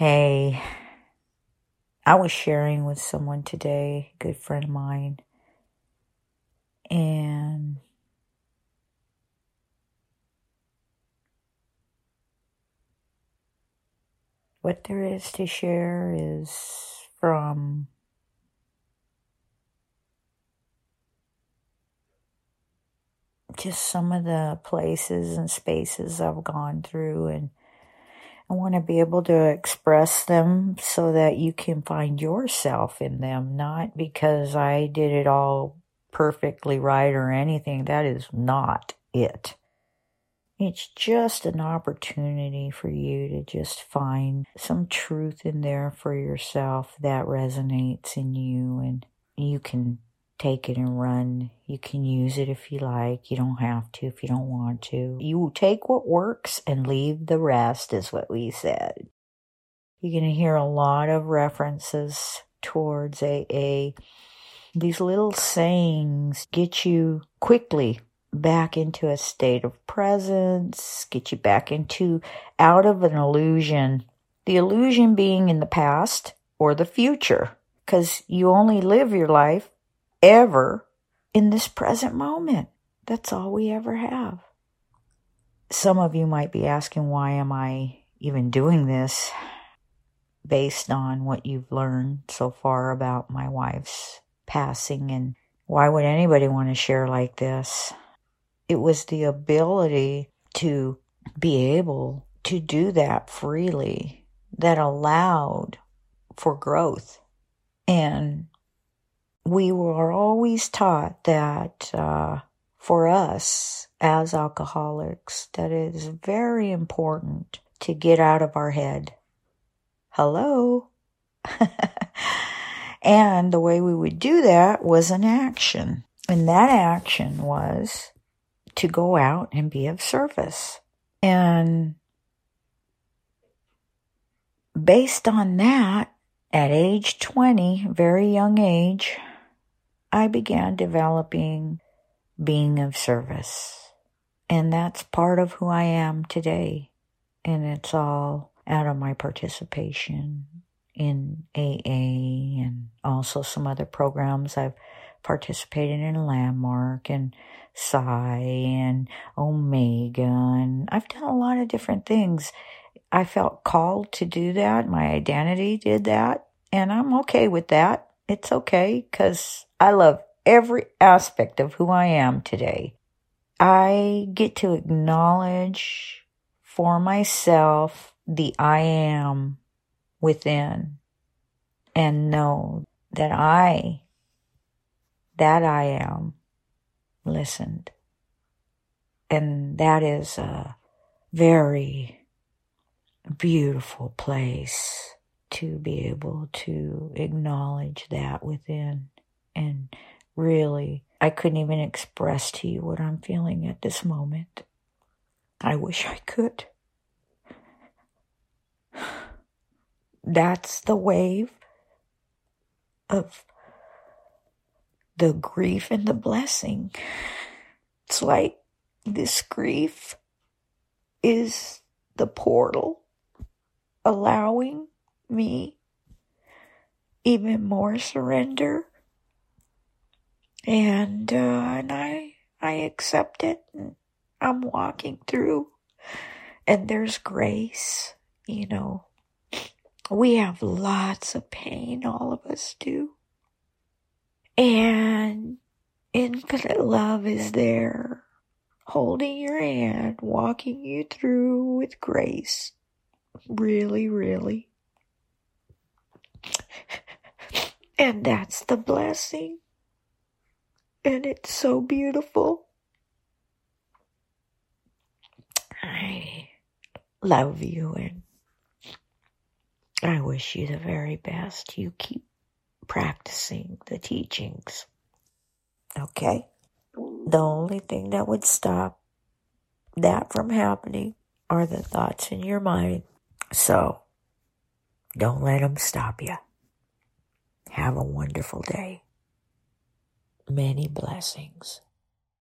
Hey, I was sharing with someone today, a good friend of mine, and what there is to share is from just some of the places and spaces I've gone through and I want to be able to express them so that you can find yourself in them, not because I did it all perfectly right or anything. That is not it. It's just an opportunity for you to just find some truth in there for yourself that resonates in you and you can take it and run. You can use it if you like. You don't have to if you don't want to. You take what works and leave the rest, is what we said. You're going to hear a lot of references towards AA. These little sayings get you quickly back into a state of presence, get you back into out of an illusion. The illusion being in the past or the future, because you only live your life ever in this present moment. That's all we ever have. Some of you might be asking, why am I even doing this based on what you've learned so far about my wife's passing and why would anybody want to share like this? It was the ability to be able to do that freely that allowed for growth and we were always taught that uh, for us as alcoholics, that it is very important to get out of our head. Hello. and the way we would do that was an action. And that action was to go out and be of service. And based on that, at age 20, very young age, I began developing being of service. And that's part of who I am today. And it's all out of my participation in AA and also some other programs I've participated in Landmark and Psi and Omega. And I've done a lot of different things. I felt called to do that. My identity did that. And I'm okay with that. It's okay because I love every aspect of who I am today. I get to acknowledge for myself the I am within and know that I, that I am, listened. And that is a very beautiful place to be able to acknowledge that within and really, I couldn't even express to you what I'm feeling at this moment. I wish I could. That's the wave of the grief and the blessing. It's like this grief is the portal allowing me even more surrender and uh, and I I accept it. I'm walking through, and there's grace. You know, we have lots of pain. All of us do, and infinite love is there, holding your hand, walking you through with grace. Really, really. And that's the blessing and it's so beautiful. I love you and I wish you the very best. You keep practicing the teachings. Okay? The only thing that would stop that from happening are the thoughts in your mind. So, don't let them stop you. Have a wonderful day many blessings.